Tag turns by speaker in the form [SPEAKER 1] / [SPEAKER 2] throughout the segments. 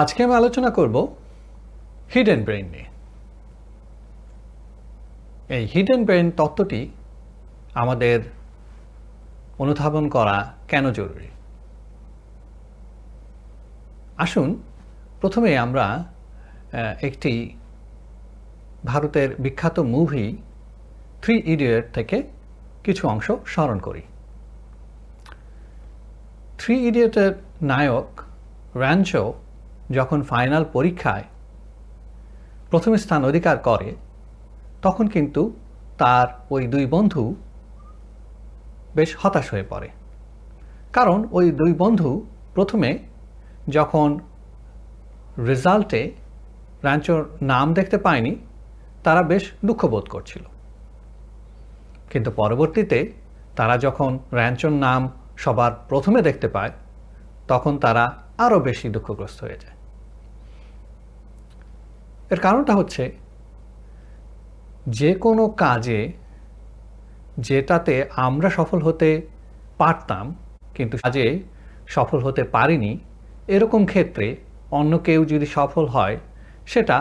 [SPEAKER 1] আজকে আমি আলোচনা করব হিডেন ব্রেন নিয়ে। এই হিডেন ব্রেন তত্ত্বটি আমাদের অনুধাবন করা কেন জরুরি? আসুন, প্রথমে আমরা একটি ভারতের বিখ্যাত মুভি থ্রি ইডিয়ট থেকে কিছু অংশ স্মরণ করি। থ্রি ইডিয়টের নায়ক র্যাঞ্চো যখন ফাইনাল পরীক্ষায় প্রথম স্থান অধিকার করে, তখন কিন্তু তার ওই দুই বন্ধু বেশ হতাশ হয়ে পড়ে। কারণ ওই দুই বন্ধু প্রথমে যখন রেজাল্টে র্যাঞ্চোর নাম দেখতে পায়নি, তারা বেশ দুঃখবোধ করছিল। কিন্তু পরবর্তীতে তারা যখন র্যাঞ্চোর নাম সবার প্রথমে দেখতে পায়, তখন তারা আরও বেশি দুঃখগ্রস্ত হয়ে যায়। এর কারণটা হচ্ছে যে কোনো কাজে যেটাতে আমরা সফল হতে পারতাম, কিন্তু কাজে সফল হতে পারিনি, এরকম ক্ষেত্রে অন্য কেউ যদি সফল হয়, সেটা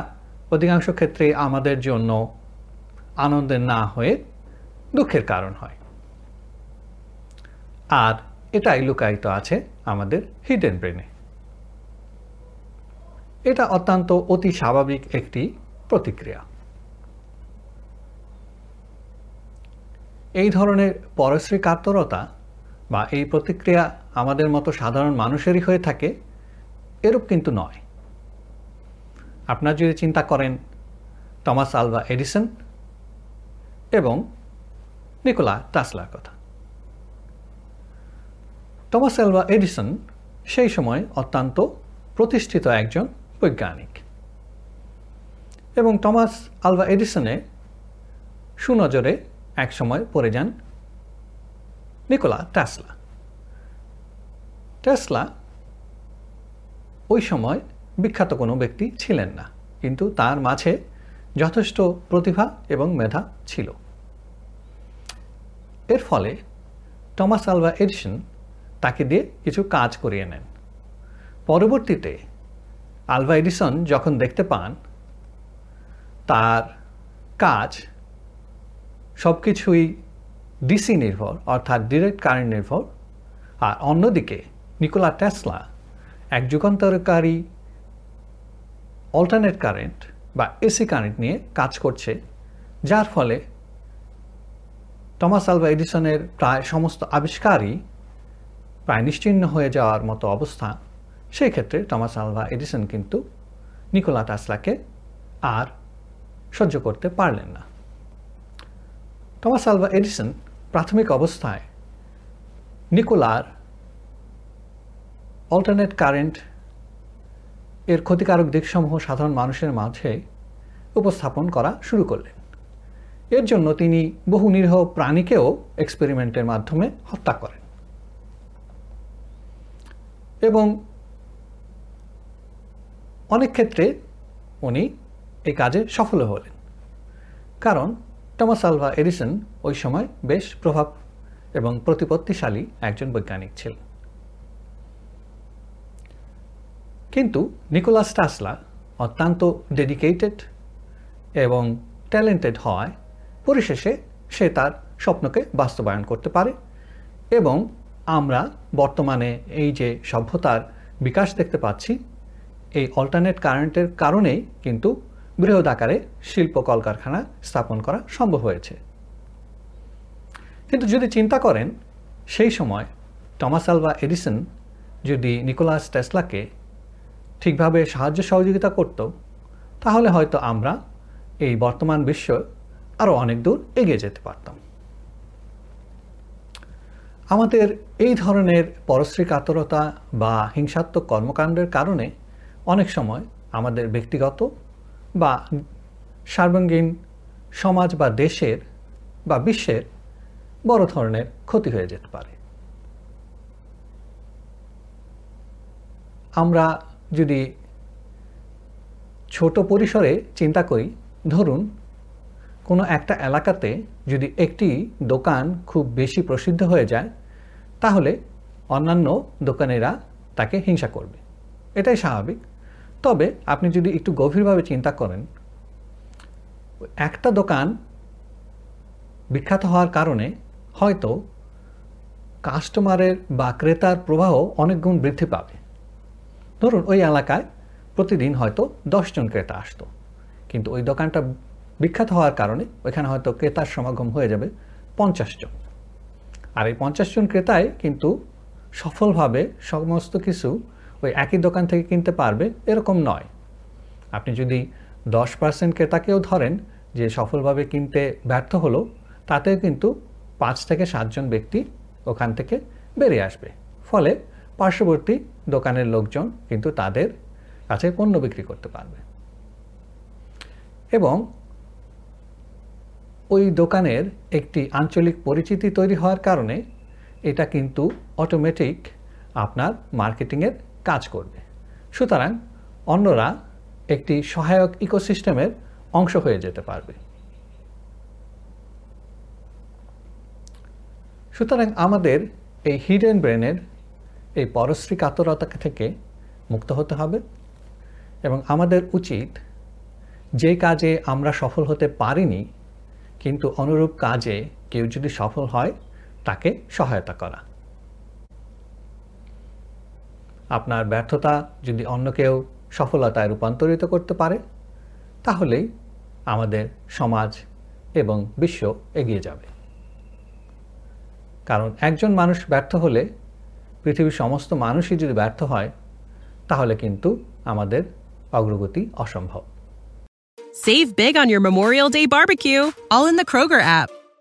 [SPEAKER 1] অধিকাংশ ক্ষেত্রে আমাদের জন্য আনন্দের না হয়ে দুঃখের কারণ হয়। আর এটাই লুকায়িত আছে আমাদের হিডেন ব্রেনে এটা অত্যন্ত অতি স্বাভাবিক একটি প্রতিক্রিয়া। এই ধরনের পরশ্রী কাতরতা বা এই প্রতিক্রিয়া আমাদের মতো সাধারণ মানুষেরই হয়ে থাকে, এরূপ কিন্তু নয়। আপনার যদি চিন্তা করেন, টমাস আলভা এডিসন এবং নিকোলা টাসলার কথা। টমাস আলভা এডিসন সেই সময় অত্যন্ত প্রতিষ্ঠিত একজন বৈজ্ঞানিক। এবং টমাস আলভা এডিসনে সুনজরে এক সময় পড়ে যান নিকোলা টেসলা। টেসলা ওই সময় বিখ্যাত কোনো ব্যক্তি ছিলেন না, কিন্তু তার মাঝে যথেষ্ট প্রতিভা এবং মেধা ছিল। এর ফলে টমাস আলভা এডিসন তাকে দিয়ে কিছু কাজ করিয়ে নেন। পরবর্তীতে আলভা এডিসন যখন দেখতে পান, তার কাজ সব কিছুই ডিসি নির্ভর, অর্থাৎ ডিরেক্ট কারেন্ট নির্ভর। আর অন্যদিকে নিকোলা টেসলা এক যুগান্তরকারী অল্টারনেট কারেন্ট বা এসি কারেন্ট নিয়ে কাজ করছে, যার ফলে টমাস আলভা এডিসনের প্রায় সমস্ত আবিষ্কারই প্রায় নিশ্চিহ্ন হয়ে যাওয়ার মতো অবস্থা সেই ক্ষেত্রে টমাস আলভা এডিসন কিন্তু নিকোলা টাসলাকে আর সহ্য করতে পারলেন না। টমাস আলভা এডিসন প্রাথমিক অবস্থায় নিকোলার অল্টারনেট কারেন্ট এর ক্ষতিকারক দিকসমূহ সাধারণ মানুষের মাঝে উপস্থাপন করা শুরু করলেন। এর জন্য তিনি বহু নিরীহ প্রাণীকেও এক্সপেরিমেন্টের মাধ্যমে হত্যা করেন। এবং অনেক ক্ষেত্রে উনি এই কাজে সফল হলেন। কারণ টমাস আলভা এডিসন ওই সময় বেশ প্রভাব এবং প্রতিপত্তিশালী একজন বৈজ্ঞানিক ছিলেন। কিন্তু নিকোলাস টাসলা অত্যন্ত ডেডিকেটেড এবং ট্যালেন্টেড হওয়ায় পরিশেষে সে তার স্বপ্নকে বাস্তবায়ন করতে পারে এবং আমরা বর্তমানে এই যে সভ্যতার বিকাশ দেখতে পাচ্ছি এই অল্টারনেট কারেন্টের কারণেই কিন্তু বৃহৎ আকারে শিল্প কলকারখানা স্থাপন করা সম্ভব হয়েছে। কিন্তু যদি চিন্তা করেন, সেই সময় টমাস আলভা এডিসন যদি নিকোলাস টেসলাকে ঠিকভাবে সাহায্য সহযোগিতা করত, তাহলে হয়তো আমরা এই বর্তমান বিশ্ব আরও অনেক দূর এগিয়ে যেতে পারতাম। আমাদের এই ধরনের পরশ্রী কাতরতা বা হিংসাত্মক কর্মকাণ্ডের কারণে অনেক সময় আমাদের ব্যক্তিগত বা সার্বাঙ্গীন সমাজ বা দেশের বা বিশ্বের বড় ধরনের ক্ষতি হয়ে যেতে পারে। আমরা যদি ছোট পরিসরে চিন্তা করি, ধরুন কোনো একটা এলাকাতে যদি একটি দোকান খুব বেশি প্রসিদ্ধ হয়ে যায়, তাহলে অন্যান্য দোকানেরা তাকে হিংসা করবে। এটাই স্বাভাবিক। তবে আপনি যদি একটু গভীরভাবে চিন্তা করেন, একটা দোকান বিখ্যাত হওয়ার কারণে হয়তো কাস্টমারের বা ক্রেতার প্রবাহ অনেক গুণ বৃদ্ধি পাবে। ধরুন, ওই এলাকায় প্রতিদিন হয়তো দশজন ক্রেতা আসতো, কিন্তু ওই দোকানটা বিখ্যাত হওয়ার কারণে ওইখানে হয়তো ক্রেতার সমাগম হয়ে যাবে পঞ্চাশ জন। আর এই পঞ্চাশ জন ক্রেতাই কিন্তু সফলভাবে সমস্ত কিছু ওই একই দোকান থেকে কিনতে পারবে, এরকম নয়। আপনি যদি দশ পার্সেন্ট ক্রেতাকেও ধরেন যে সফলভাবে কিনতে ব্যর্থ হলো, তাতেও কিন্তু পাঁচ থেকে সাতজন ব্যক্তি ওখান থেকে বেরিয়ে আসবে। ফলে পার্শ্ববর্তী দোকানের লোকজন কিন্তু তাদের কাছে পণ্য বিক্রি করতে পারবে। এবং ওই দোকানের একটি আঞ্চলিক পরিচিতি তৈরি হওয়ার কারণে এটা কিন্তু অটোমেটিক আপনার মার্কেটিংয়ের কাজ করবে। সুতরাং অন্যরা একটি সহায়ক ইকোসিস্টেমের অংশ হয়ে যেতে পারবে। সুতরাং আমাদের এই হিডেন ব্রেনের এই পরশ্রী কাতরতা থেকে মুক্ত হতে হবে এবং আমাদের উচিত যে কাজে আমরা সফল হতে পারিনি, কিন্তু অনুরূপ কাজে কেউ যদি সফল হয়, তাকে সহায়তা করা। আপনার ব্যর্থতা যদি অন্য কেউ সফলতায় রূপান্তরিত করতে পারে তাহলেই আমাদের সমাজ এবং বিশ্ব এগিয়ে যাবে কারণ একজন মানুষ ব্যর্থ হলে পৃথিবীর সমস্ত মানুষই যদি ব্যর্থ হয় তাহলে কিন্তু আমাদের অগ্রগতি অসম্ভব
[SPEAKER 2] Save big on your Memorial Day barbecue, all in the Kroger app.